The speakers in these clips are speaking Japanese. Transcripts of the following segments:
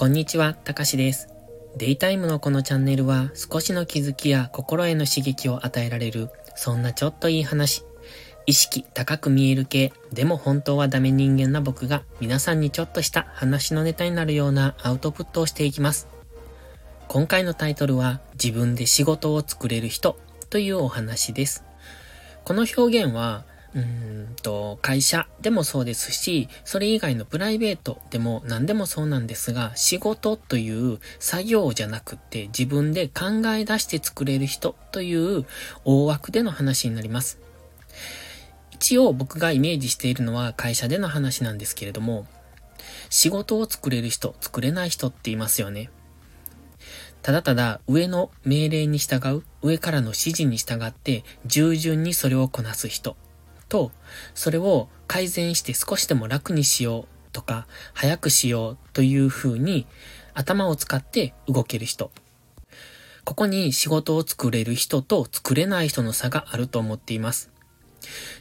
こんにちは、たかしです。デイタイムのこのチャンネルは少しの気づきや心への刺激を与えられる、そんなちょっといい話。意識高く見える系、でも本当はダメ人間な僕が皆さんにちょっとした話のネタになるようなアウトプットをしていきます。今回のタイトルは自分で仕事を作れる人というお話です。この表現はうんと、会社でもそうですし、それ以外のプライベートでも何でもそうなんですが、仕事という作業じゃなくて自分で考え出して作れる人という大枠での話になります。一応僕がイメージしているのは会社での話なんですけれども、仕事を作れる人、作れない人っていますよね。ただただ上の命令に従う、上からの指示に従って従順にそれをこなす人と、それを改善して少しでも楽にしようとか、早くしようという風に頭を使って動ける人。ここに仕事を作れる人と作れない人の差があると思っています。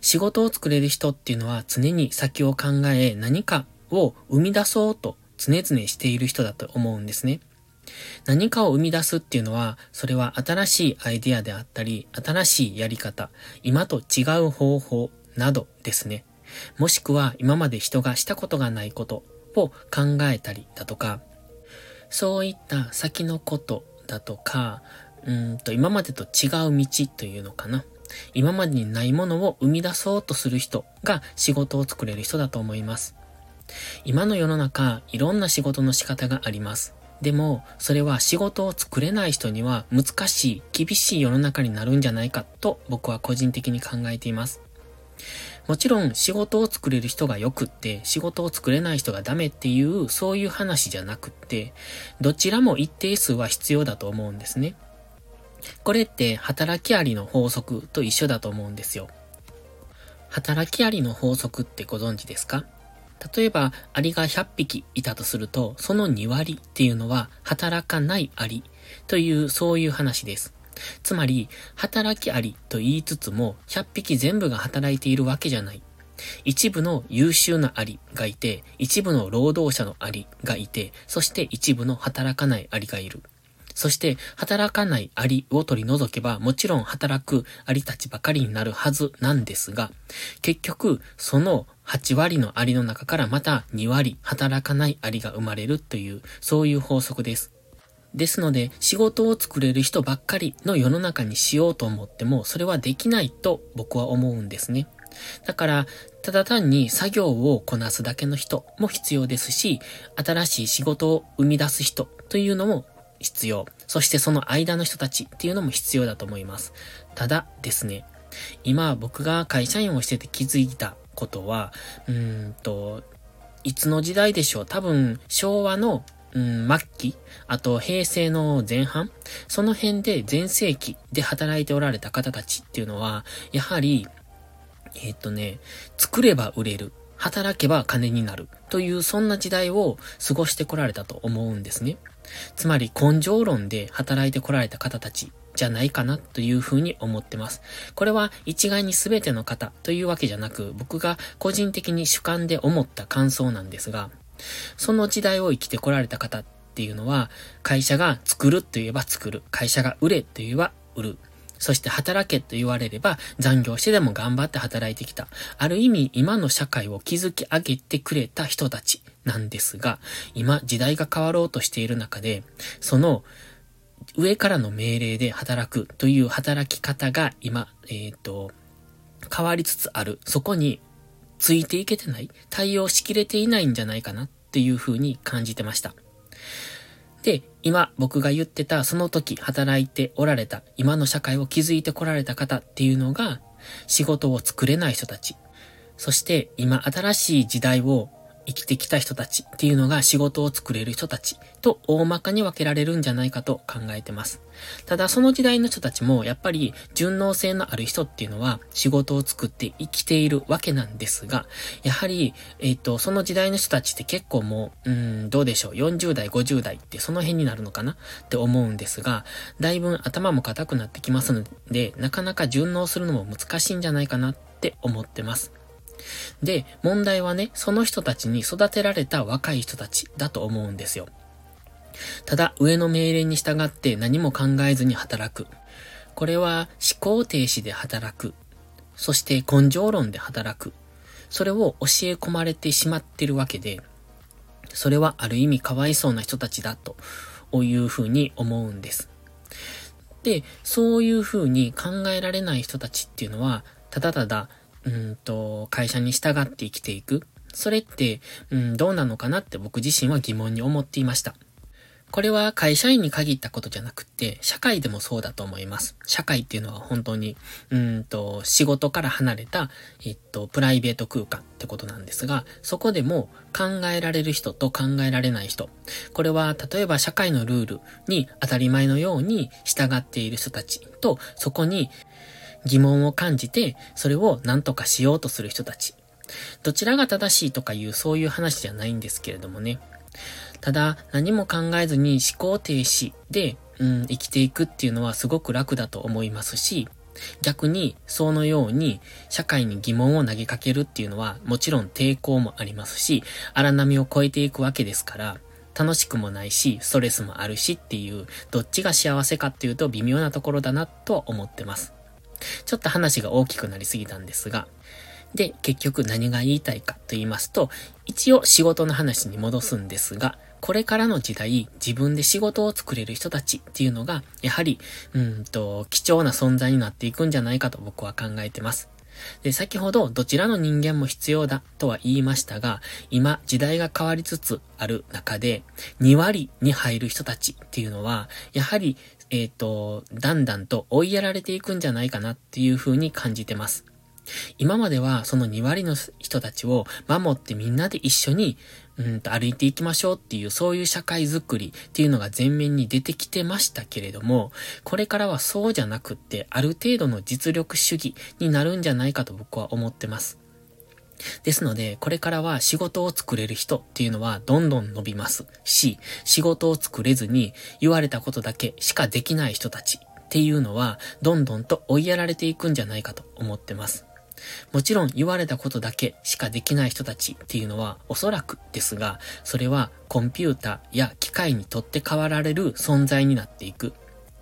仕事を作れる人っていうのは常に先を考え何かを生み出そうと常々している人だと思うんですね。何かを生み出すっていうのは、それは新しいアイデアであったり、新しいやり方、今と違う方法、などですね。もしくは今まで人がしたことがないことを考えたりだとか、そういった先のことだとか、うんと今までと違う道というのかな。今までにないものを生み出そうとする人が仕事を作れる人だと思います。今の世の中、いろんな仕事の仕方があります。でも、それは仕事を作れない人には難しい、厳しい世の中になるんじゃないかと僕は個人的に考えています。もちろん仕事を作れる人が良くって仕事を作れない人がダメっていうそういう話じゃなくってどちらも一定数は必要だと思うんですね。これって働きありの法則と一緒だと思うんですよ。働きありの法則ってご存知ですか？例えば、アリが100匹いたとすると、その2割っていうのは働かないアリというそういう話です。つまり、働きありと言いつつも、100匹全部が働いているわけじゃない。一部の優秀なアリがいて、一部の労働者のアリがいて、そして一部の働かないアリがいる。そして、働かないアリを取り除けば、もちろん働くアリたちばかりになるはずなんですが、結局、その8割のアリの中からまた2割働かないアリが生まれるという、そういう法則です。ですので、仕事を作れる人ばっかりの世の中にしようと思っても、それはできないと僕は思うんですね。だから、ただ単に作業をこなすだけの人も必要ですし、新しい仕事を生み出す人というのも必要。そしてその間の人たちっていうのも必要だと思います。ただですね、今僕が会社員をしてて気づいたことは、うーんと、いつの時代でしょう多分昭和のうん、末期、あと平成の前半、その辺で前世紀で働いておられた方たちっていうのは、やはり、え、っとね、作れば売れる、働けば金になる、というそんな時代を過ごしてこられたと思うんですね。つまり根性論で働いてこられた方たちじゃないかなというふうに思ってます。これは一概に全ての方というわけじゃなく、僕が個人的に主観で思った感想なんですが、その時代を生きてこられた方っていうのは、会社が作ると言えば作る。会社が売れと言えば売る。そして働けと言われれば残業してでも頑張って働いてきた。ある意味今の社会を築き上げてくれた人たちなんですが、今時代が変わろうとしている中で、その上からの命令で働くという働き方が今、えっ、ー、と、変わりつつある。そこについていけてない？対応しきれていないんじゃないかなっていう風に感じてました。で、今僕が言ってたその時働いておられた今の社会を築いてこられた方っていうのが仕事を作れない人たち。そして今新しい時代を生きてきた人たちっていうのが仕事を作れる人たちと大まかに分けられるんじゃないかと考えてます。ただその時代の人たちもやっぱり順応性のある人っていうのは仕事を作って生きているわけなんですが、やはり、えっ、ー、と、その時代の人たちって結構もう、うん、どうでしょう、40代、50代ってその辺になるのかな？って思うんですが、だいぶ頭も固くなってきますので、なかなか順応するのも難しいんじゃないかなって思ってます。で、問題はね、その人たちに育てられた若い人たちだと思うんですよ。ただ上の命令に従って何も考えずに働く。これは思考停止で働く。そして根性論で働く。それを教え込まれてしまってるわけで、それはある意味かわいそうな人たちだというふうに思うんです。で、そういうふうに考えられない人たちっていうのは、ただただ、うんと、会社に従って生きていく。それって、うん、どうなのかなって僕自身は疑問に思っていました。これは会社員に限ったことじゃなくて、社会でもそうだと思います。社会っていうのは本当に、うんと、仕事から離れた、えっと、プライベート空間ってことなんですが、そこでも考えられる人と考えられない人。これは、例えば社会のルールに当たり前のように従っている人たちと、そこに疑問を感じて、それを何とかしようとする人たち。どちらが正しいとかいうそういう話じゃないんですけれどもね。ただ、何も考えずに思考停止で、うん、生きていくっていうのはすごく楽だと思いますし、逆に、そのように、社会に疑問を投げかけるっていうのは、もちろん抵抗もありますし、荒波を越えていくわけですから、楽しくもないし、ストレスもあるしっていう、どっちが幸せかっていうと微妙なところだなとは思ってます。ちょっと話が大きくなりすぎたんですが、で、結局何が言いたいかと言いますと、一応仕事の話に戻すんですが、これからの時代、自分で仕事を作れる人たちっていうのが、やはり、うんと、貴重な存在になっていくんじゃないかと僕は考えてます。で、先ほどどちらの人間も必要だとは言いましたが、今時代が変わりつつある中で、2割に入る人たちっていうのは、やはり、えっ、ー、と、だんだんと追いやられていくんじゃないかなっていうふうに感じてます。今まではその2割の人たちを守ってみんなで一緒に、うんと歩いていきましょうっていうそういう社会づくりっていうのが前面に出てきてましたけれども、これからはそうじゃなくってある程度の実力主義になるんじゃないかと僕は思ってます。ですので、これからは仕事を作れる人っていうのはどんどん伸びますし、仕事を作れずに言われたことだけしかできない人たちっていうのはどんどんと追いやられていくんじゃないかと思ってます。もちろん言われたことだけしかできない人たちっていうのはおそらくですが、それはコンピュータや機械にとって変わられる存在になっていく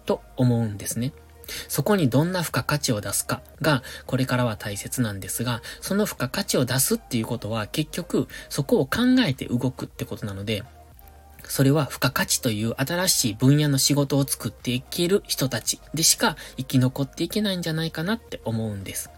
と思うんですね。そこにどんな付加価値を出すかがこれからは大切なんですが、その付加価値を出すっていうことは結局そこを考えて動くってことなので、それは付加価値という新しい分野の仕事を作っていける人たちでしか生き残っていけないんじゃないかなって思うんです。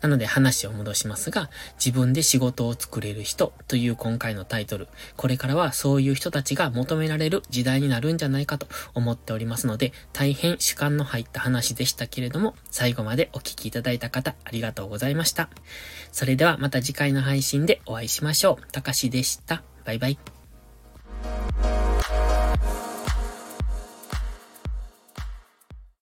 なので話を戻しますが、自分で仕事を作れる人という今回のタイトル、これからはそういう人たちが求められる時代になるんじゃないかと思っておりますので、大変主観の入った話でしたけれども、最後までお聴きいただいた方、ありがとうございました。それではまた次回の配信でお会いしましょう。たかしでした。バイバイ。